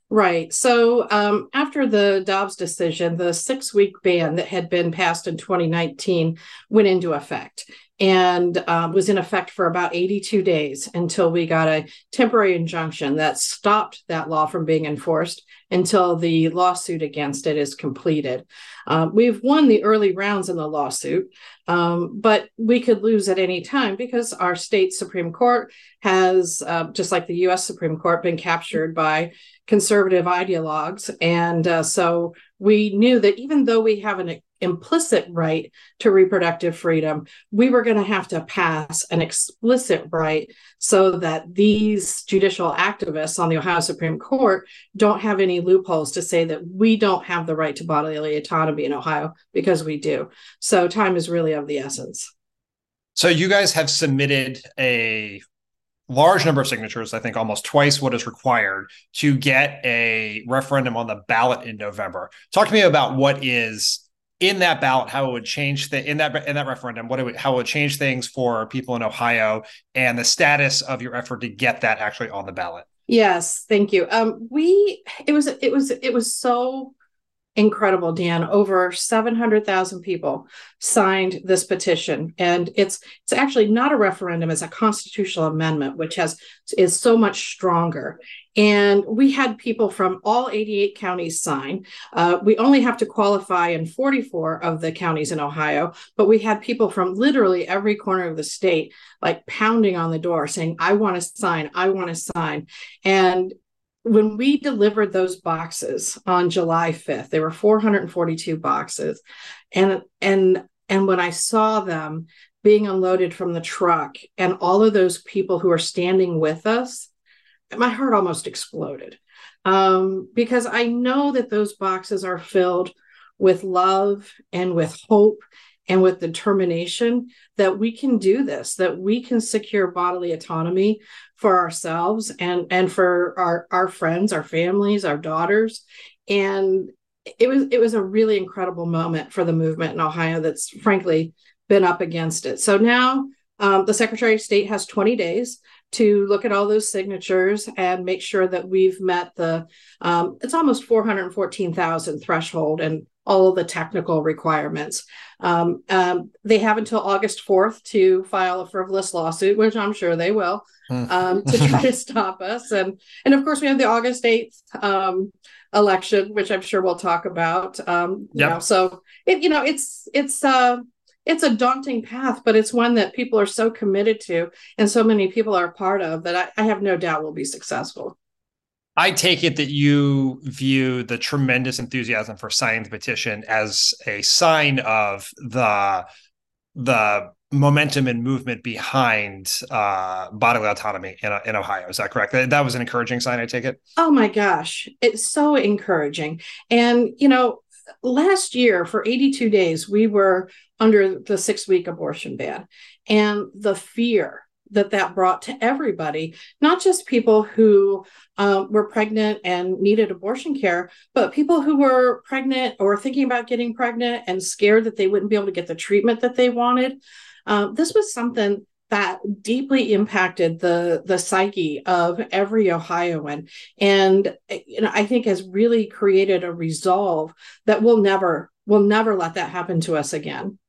Right. So um, after the Dobbs decision, the six week ban that had been passed in 2019 went into effect and uh, was in effect for about 82 days until we got a temporary injunction that stopped that law from being enforced until the lawsuit against it is completed. Uh, we've won the early rounds in the lawsuit, um, but we could lose at any time because our state Supreme Court has, uh, just like the US Supreme Court, been captured by conservative ideologues. And uh, so we knew that even though we have an implicit right to reproductive freedom, we were going to have to pass an explicit right so that these judicial activists on the Ohio Supreme Court don't have any loopholes to say that we don't have the right to bodily autonomy in Ohio because we do. So time is really of the essence. So you guys have submitted a large number of signatures, I think almost twice what is required to get a referendum on the ballot in November. Talk to me about what is in that ballot, how it would change the in that in that referendum, what it would how it would change things for people in Ohio and the status of your effort to get that actually on the ballot. Yes, thank you. Um, we it was it was it was so incredible, Dan. Over 700,000 people signed this petition. And it's it's actually not a referendum, it's a constitutional amendment, which has is so much stronger. And we had people from all 88 counties sign. Uh, we only have to qualify in 44 of the counties in Ohio, but we had people from literally every corner of the state like pounding on the door saying, I want to sign, I want to sign. And when we delivered those boxes on July 5th, there were 442 boxes. And and and when I saw them being unloaded from the truck and all of those people who are standing with us, my heart almost exploded. Um, because I know that those boxes are filled with love and with hope and with determination that we can do this, that we can secure bodily autonomy for ourselves and and for our our friends, our families, our daughters. And it was it was a really incredible moment for the movement in Ohio that's frankly been up against it. So now um, the Secretary of State has 20 days to look at all those signatures and make sure that we've met the um, it's almost 414,000 threshold and all of the technical requirements. Um, um, they have until August 4th to file a frivolous lawsuit, which I'm sure they will, hmm. um, to try to stop us. And and of course, we have the August 8th um, election, which I'm sure we'll talk about. Um, yep. You know, so it, you know, it's it's uh, it's a daunting path, but it's one that people are so committed to, and so many people are part of that I, I have no doubt will be successful. I take it that you view the tremendous enthusiasm for the petition as a sign of the the momentum and movement behind uh, bodily autonomy in, in Ohio. Is that correct? That, that was an encouraging sign. I take it. Oh my gosh, it's so encouraging. And you know, last year for 82 days we were under the six week abortion ban, and the fear that that brought to everybody, not just people who um, were pregnant and needed abortion care, but people who were pregnant or thinking about getting pregnant and scared that they wouldn't be able to get the treatment that they wanted. Um, this was something that deeply impacted the the psyche of every Ohioan, and you know I think has really created a resolve that we'll never we'll never let that happen to us again.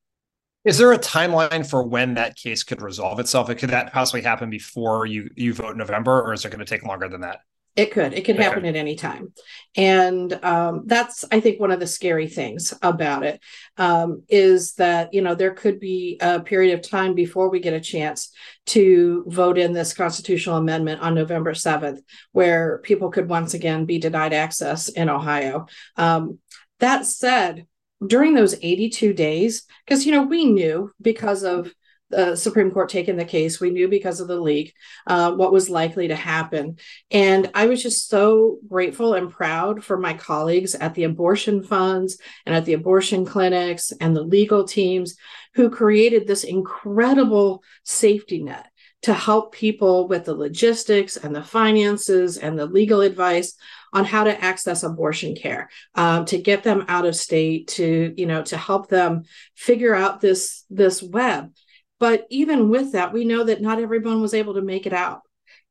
Is there a timeline for when that case could resolve itself? Could that possibly happen before you you vote in November, or is it going to take longer than that? It could. It could happen at any time, and um, that's I think one of the scary things about it um, is that you know there could be a period of time before we get a chance to vote in this constitutional amendment on November seventh, where people could once again be denied access in Ohio. Um, that said, during those 82 days, because, you know, we knew because of the Supreme Court taking the case, we knew because of the leak uh, what was likely to happen. And I was just so grateful and proud for my colleagues at the abortion funds and at the abortion clinics and the legal teams who created this incredible safety net to help people with the logistics and the finances and the legal advice on how to access abortion care um, to get them out of state to you know to help them figure out this this web. But even with that we know that not everyone was able to make it out.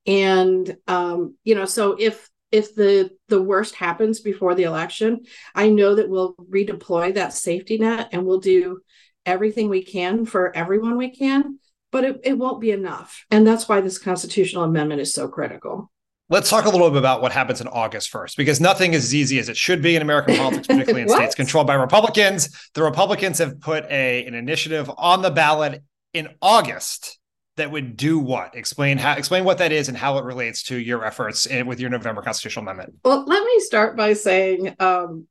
And um, you know so if if the the worst happens before the election i know that we'll redeploy that safety net and we'll do everything we can for everyone we can but it, it won't be enough. And that's why this constitutional amendment is so critical Let's talk a little bit about what happens in August first, because nothing is as easy as it should be in American politics, particularly in states controlled by Republicans. The Republicans have put a an initiative on the ballot in August that would do what? Explain how explain what that is and how it relates to your efforts in, with your November constitutional amendment. Well, let me start by saying um,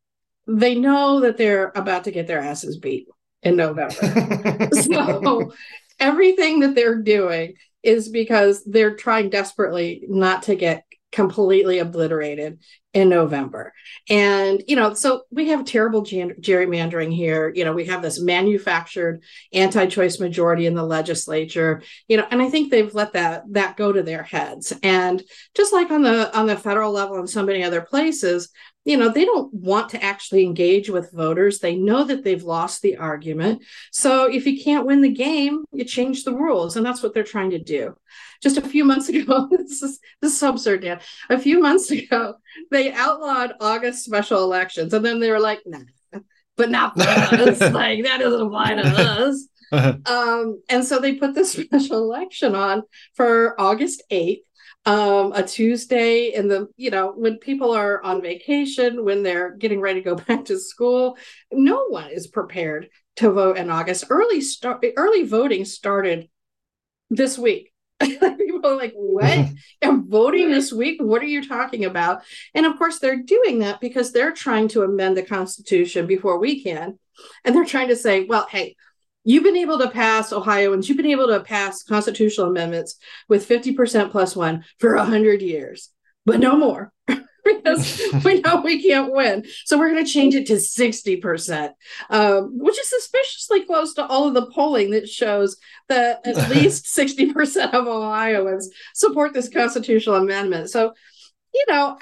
they know that they're about to get their asses beat in November. so everything that they're doing is because they're trying desperately not to get completely obliterated in November. And, you know, so we have terrible gerrymandering here. You know, we have this manufactured anti-choice majority in the legislature, you know, and I think they've let that that go to their heads. And just like on the on the federal level and so many other places, you know they don't want to actually engage with voters they know that they've lost the argument so if you can't win the game you change the rules and that's what they're trying to do just a few months ago this is this is absurd dan a few months ago they outlawed August special elections, and then they were like, nah, but not for us. like that doesn't apply to us. um, and so they put this special election on for August 8th, um, a Tuesday in the, you know, when people are on vacation, when they're getting ready to go back to school, no one is prepared to vote in August. Early start early voting started this week. people are like, what? I'm voting this week? What are you talking about? And of course, they're doing that because they're trying to amend the Constitution before we can. And they're trying to say, well, hey, You've been able to pass Ohioans, you've been able to pass constitutional amendments with 50% plus one for 100 years, but no more because we know we can't win. So we're going to change it to 60%, um, which is suspiciously close to all of the polling that shows that at least 60% of Ohioans support this constitutional amendment. So, you know,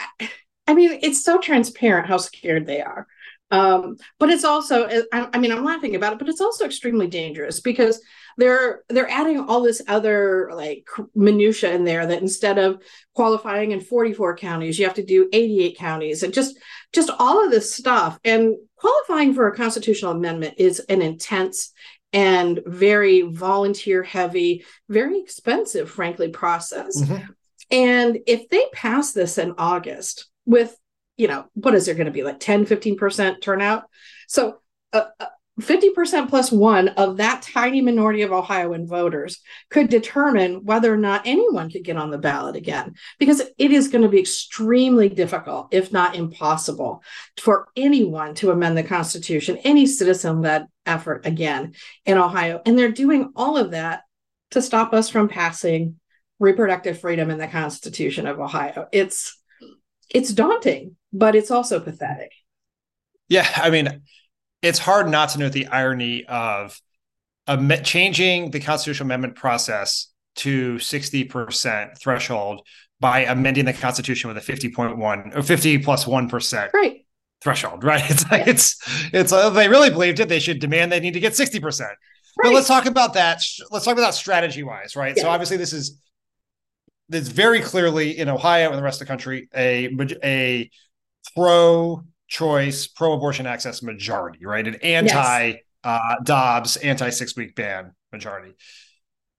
I mean, it's so transparent how scared they are. Um, but it's also, I, I mean, I'm laughing about it, but it's also extremely dangerous because they're they're adding all this other like minutia in there that instead of qualifying in 44 counties, you have to do 88 counties, and just just all of this stuff. And qualifying for a constitutional amendment is an intense and very volunteer heavy, very expensive, frankly, process. Mm-hmm. And if they pass this in August with you know, what is there going to be like 10, 15% turnout? So uh, 50% uh, plus one of that tiny minority of Ohioan voters could determine whether or not anyone could get on the ballot again, because it is going to be extremely difficult, if not impossible, for anyone to amend the Constitution, any citizen led effort again in Ohio. And they're doing all of that to stop us from passing reproductive freedom in the Constitution of Ohio. It's it's daunting but it's also pathetic. Yeah, I mean, it's hard not to note the irony of changing the constitutional amendment process to 60% threshold by amending the constitution with a 50.1 or 50 plus 1 right. threshold right? It's like it's it's uh, they really believed it. They should demand they need to get 60% right. but let's talk about that let's talk about that strategy wise right yeah. so obviously this is it's very clearly in ohio and the rest of the country a a pro choice, pro abortion access majority, right? An anti yes. uh, Dobbs, anti six week ban majority.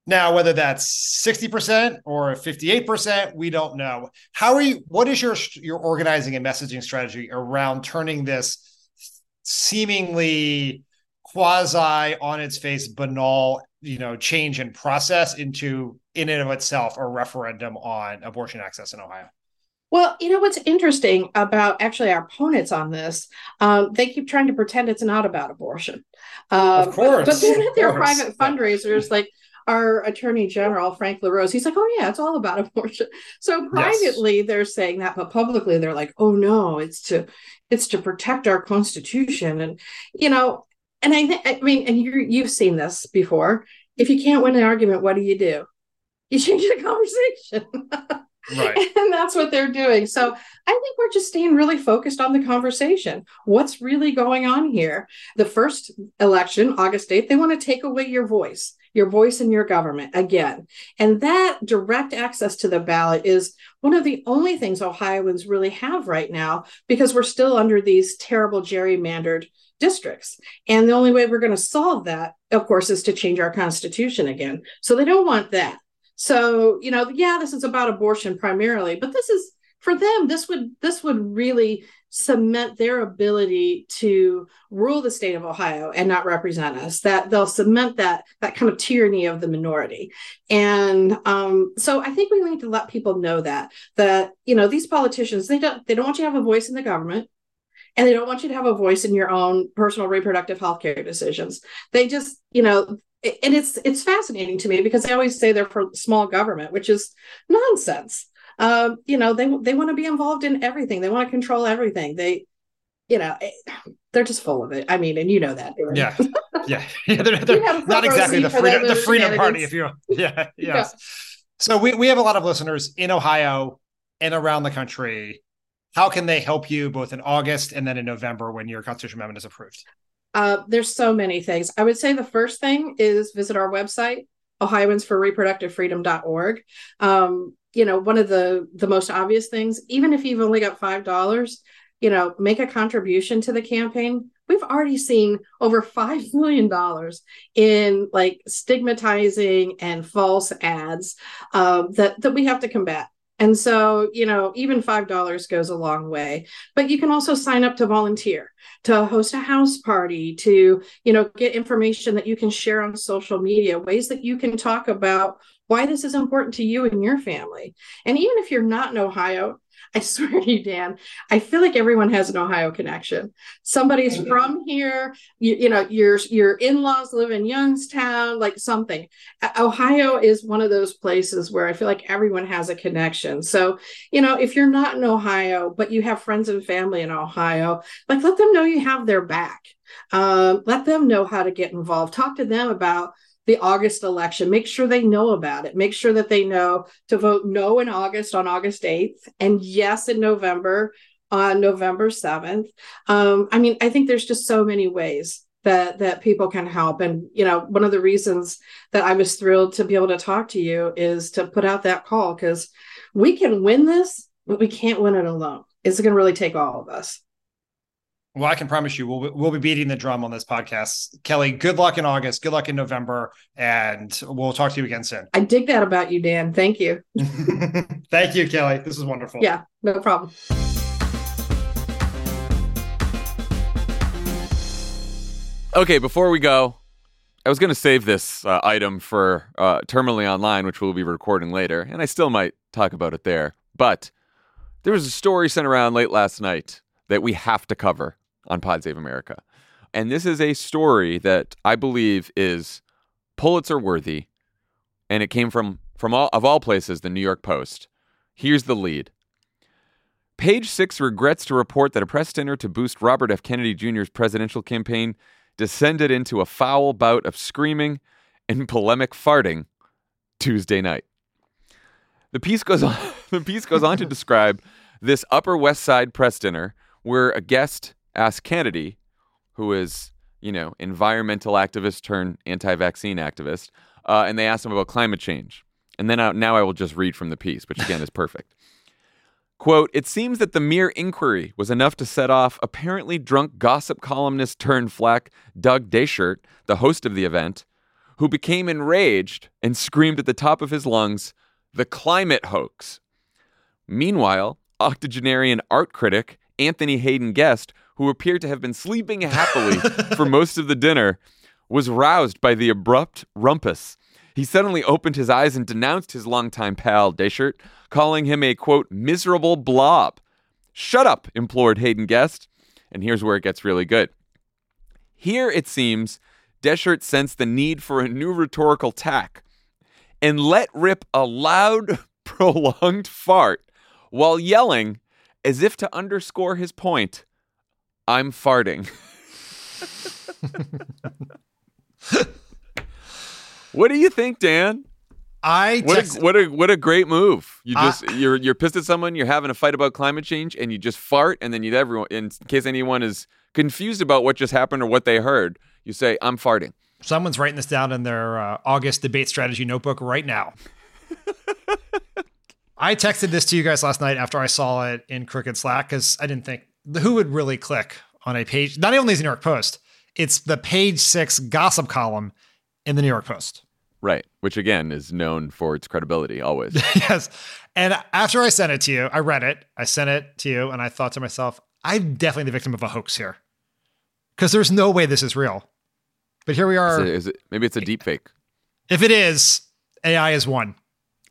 Now, whether that's 60% or 58%, we don't know. How are you? What is your your organizing and messaging strategy around turning this seemingly quasi on its face banal, you know, change in process into in and of itself a referendum on abortion access in Ohio? Well, you know what's interesting about actually our opponents on this? Um, they keep trying to pretend it's not about abortion. Um, of course. But, then at their private fundraisers, like our attorney general, Frank LaRose, he's like, oh, yeah, it's all about abortion. So privately, yes. they're saying that, but publicly, they're like, oh, no, it's to it's to protect our constitution. And, you know, and I, th- I mean, and you you've seen this before. If you can't win an argument, what do you do? You change the conversation. Right. And that's what they're doing. So I think we're just staying really focused on the conversation. What's really going on here? The first election, August 8th, they want to take away your voice, your voice in your government again. And that direct access to the ballot is one of the only things Ohioans really have right now because we're still under these terrible gerrymandered districts. And the only way we're going to solve that, of course, is to change our constitution again. So they don't want that. So, you know, yeah, this is about abortion primarily, but this is for them, this would this would really cement their ability to rule the state of Ohio and not represent us. That they'll cement that that kind of tyranny of the minority. And um, so I think we need to let people know that that you know these politicians they don't they don't want you to have a voice in the government and they don't want you to have a voice in your own personal reproductive health care decisions. They just, you know, and it's it's fascinating to me because they always say they're for small government, which is nonsense. Um, you know, they they want to be involved in everything. They want to control everything. They, you know, eh, they're just full of it. I mean, and you know that. Yeah, yeah, yeah. They're, they're not exactly the freedom the freedom party, if you. Yeah, yes. Yeah. So we we have a lot of listeners in Ohio and around the country. How can they help you both in August and then in November when your constitutional amendment is approved? Uh, there's so many things. I would say the first thing is visit our website, Ohioans for Reproductive Freedom.org. Um, you know, one of the the most obvious things, even if you've only got five dollars, you know, make a contribution to the campaign. We've already seen over five million dollars in like stigmatizing and false ads um, that that we have to combat. And so, you know, even $5 goes a long way. But you can also sign up to volunteer, to host a house party, to, you know, get information that you can share on social media, ways that you can talk about why this is important to you and your family. And even if you're not in Ohio, I swear to you, Dan, I feel like everyone has an Ohio connection. Somebody's from here, you, you know, your your in-laws live in Youngstown, like something. Ohio is one of those places where I feel like everyone has a connection. So, you know, if you're not in Ohio, but you have friends and family in Ohio, like let them know you have their back. Um, let them know how to get involved. Talk to them about the August election. Make sure they know about it. Make sure that they know to vote no in August on August 8th and yes in November on November 7th. Um, I mean, I think there's just so many ways that that people can help and you know one of the reasons that i was thrilled to be able to talk to you is to put out that call because we can win this but we can't win it alone it's going to really take all of us well, I can promise you, we'll we'll be beating the drum on this podcast. Kellie, good luck in August. Good luck in November, and we'll talk to you again soon. I dig that about you, Dan. Thank you. Thank you, Kellie. This is wonderful. Yeah, no problem. Okay, before we go, I was going to save this uh, item for uh, Terminally Online, which we'll be recording later, and I still might talk about it there. But there was a story sent around late last night that we have to cover on Pod Save America. And this is a story that I believe is Pulitzer worthy, and it came from from all of all places, the New York Post. Here's the lead. Page six regrets to report that a press dinner to boost Robert F. Kennedy Jr.'s presidential campaign descended into a foul bout of screaming and polemic farting Tuesday night. The piece goes on. the piece goes on to describe this Upper West Side press dinner where a guest asked Kennedy, who is you know environmental activist turned anti-vaccine activist, uh, and they asked him about climate change. And then I, now I will just read from the piece, which again is perfect. Quote, it seems that the mere inquiry was enough to set off apparently drunk gossip columnist turned flack Doug Dechert, the host of the event, who became enraged and screamed at the top of his lungs, the climate hoax. Meanwhile, octogenarian art critic Anthony Haden-Guest, who appeared to have been sleeping happily for most of the dinner, was roused by the abrupt rumpus. He suddenly opened his eyes and denounced his longtime pal, Dechert, calling him a quote, miserable blob. Shut up, implored Haden-Guest. And here's where it gets really good. Here, it seems, Dechert sensed the need for a new rhetorical tack and let rip a loud, prolonged fart while yelling, as if to underscore his point, I'm farting. what do you think, Dan? I what a, what a what a great move. You just you're you're pissed at someone, you're having a fight about climate change, and you just fart, and then you everyone in case anyone is confused about what just happened or what they heard, you say, "I'm farting." Someone's writing this down in their uh, August debate strategy notebook right now. I texted this to you guys last night after I saw it in Crooked Slack because I didn't think who would really click on a page. Not only is the New York Post, it's the page six gossip column in the New York Post. Right, which again is known for its credibility always. yes. And after I sent it to you, I read it, I sent it to you, and I thought to myself, I'm definitely the victim of a hoax here. Because there's no way this is real. But here we are. Is it, is it, maybe it's a deep fake. If it is, AI is one.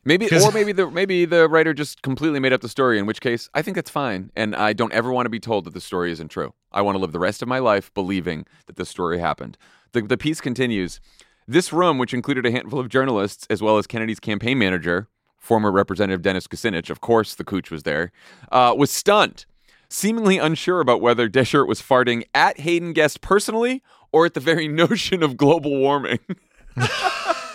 Maybe, or maybe the maybe the writer just completely made up the story. In which case, I think that's fine, and I don't ever want to be told that the story isn't true. I want to live the rest of my life believing that the story happened. The the piece continues. This room, which included a handful of journalists as well as Kennedy's campaign manager, former Representative Dennis Kucinich, of course, the cooch was there, uh, was stunned, seemingly unsure about whether Dechert was farting at Haden-Guest personally or at the very notion of global warming.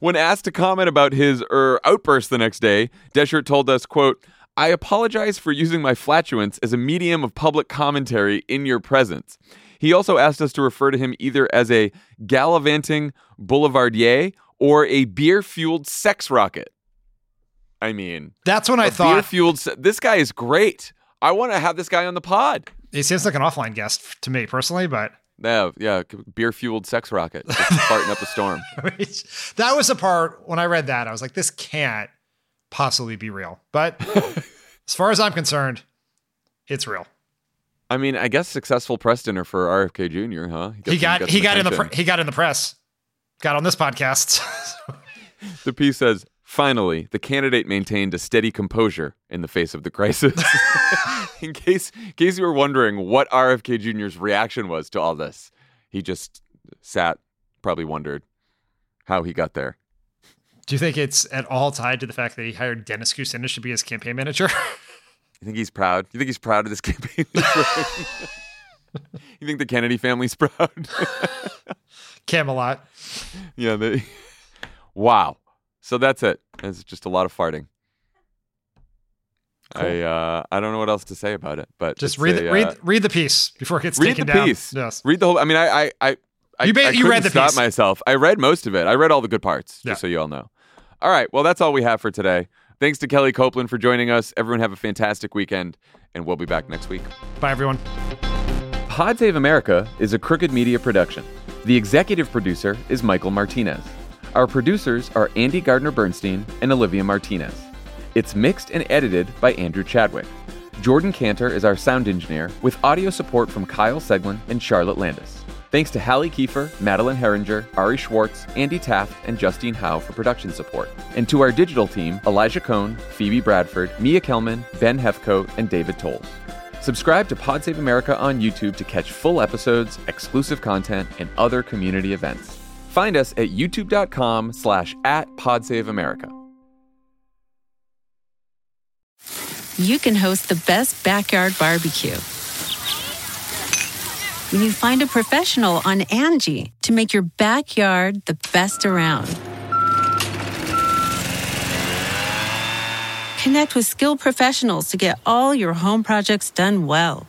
when asked to comment about his er, outburst the next day, Dechert told us, quote, I apologize for using my flatulence as a medium of public commentary in your presence. He also asked us to refer to him either as a gallivanting boulevardier or a beer fueled sex rocket. I mean, That's when I thought- beer fueled. This guy is great. I want to have this guy on the pod. He seems like an offline guest to me personally, but Yeah, yeah, beer fueled sex rocket, farting up a storm. that was the part when I read that I was like, this can't possibly be real. But as far as I'm concerned, it's real. I mean, I guess successful press dinner for RFK Jr. Huh? He some- got he got in the pre- he got in the press, got on this podcast. The piece says, finally, the candidate maintained a steady composure in the face of the crisis. in case in case you were wondering what RFK Jr.'s reaction was to all this, he just sat, probably wondered how he got there. Do you think it's at all tied to the fact that he hired Dennis Kucinich to be his campaign manager? You think he's proud? You think he's proud of this campaign? you think the Kennedy family's proud? Camelot. yeah. They, wow. So that's it. It's just a lot of farting. I uh, I don't know what else to say about it, but Just read a, the, uh, read read the piece before it gets read taken the down. piece. Yes. Read the whole. I mean, I I I, I, You ba- I you read the stop piece. myself. I read most of it. I read all the good parts, just so you all know. All right. Well, that's all we have for today. Thanks to Kellie Copeland for joining us. Everyone have a fantastic weekend, and we'll be back next week. Bye everyone. Pod Save America is a crooked media production. The executive producer is Michael Martinez. Our producers are Andy Gardner Bernstein and Olivia Martinez. It's mixed and edited by Andrew Chadwick. Jordan Cantor is our sound engineer with audio support from Kyle Seglin and Charlotte Landis. Thanks to Hallie Kiefer, Madeline Herringer, Ari Schwartz, Andy Taft, and Justine Howe for production support. And to our digital team, Elijah Cohn, Phoebe Bradford, Mia Kelman, Ben Hethcoat, and David Tolles. Subscribe to Pod Save America on YouTube to catch full episodes, exclusive content, and other community events. Find us at youtube.com slash at podsaveamerica. you can host the best backyard barbecue. When you find a professional on Angie to make your backyard the best around. Connect with skilled professionals to get all your home projects done well.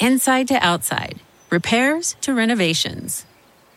Inside to outside, repairs to renovations.